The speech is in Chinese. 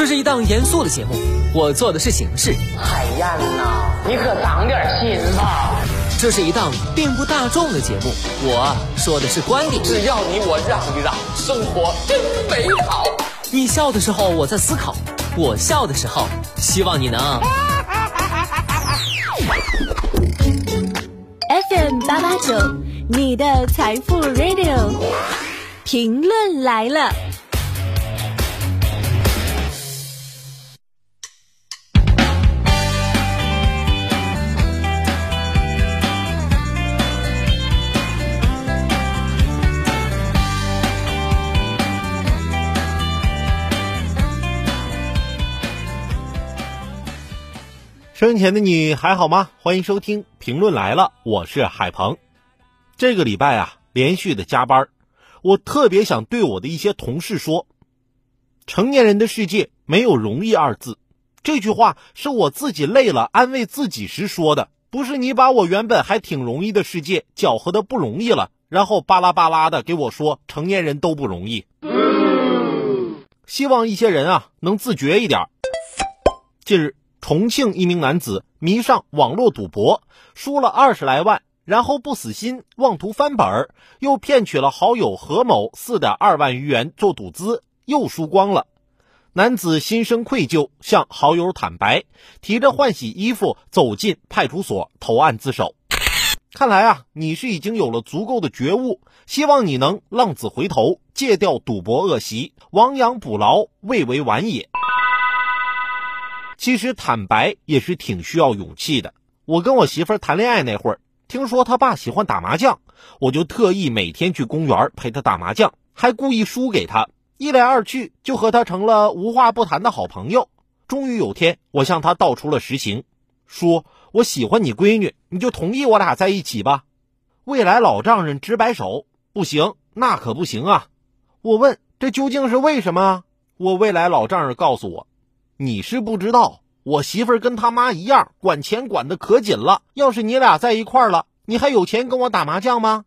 这是一档严肃的节目，我做的是形式。海燕呐，你可长点心吧！这是一档并不大众的节目，我说的是观点。只要你我让一让，生活真美好。你笑的时候我在思考，我笑的时候希望你能。FM 八八九，你的财富 Radio，评论来了。生前的你还好吗？欢迎收听评论来了，我是海鹏。这个礼拜啊，连续的加班，我特别想对我的一些同事说：成年人的世界没有容易二字。这句话是我自己累了安慰自己时说的，不是你把我原本还挺容易的世界搅和的不容易了，然后巴拉巴拉的给我说成年人都不容易。希望一些人啊能自觉一点。近日。重庆一名男子迷上网络赌博，输了二十来万，然后不死心，妄图翻本儿，又骗取了好友何某四点二万余元做赌资，又输光了。男子心生愧疚，向好友坦白，提着换洗衣服走进派出所投案自首。看来啊，你是已经有了足够的觉悟，希望你能浪子回头，戒掉赌博恶习，亡羊补牢，未为晚也。其实坦白也是挺需要勇气的。我跟我媳妇谈恋爱那会儿，听说他爸喜欢打麻将，我就特意每天去公园陪他打麻将，还故意输给他。一来二去，就和他成了无话不谈的好朋友。终于有天，我向他道出了实情，说我喜欢你闺女，你就同意我俩在一起吧。未来老丈人直摆手，不行，那可不行啊。我问这究竟是为什么？我未来老丈人告诉我。你是不知道，我媳妇儿跟她妈一样，管钱管的可紧了。要是你俩在一块儿了，你还有钱跟我打麻将吗？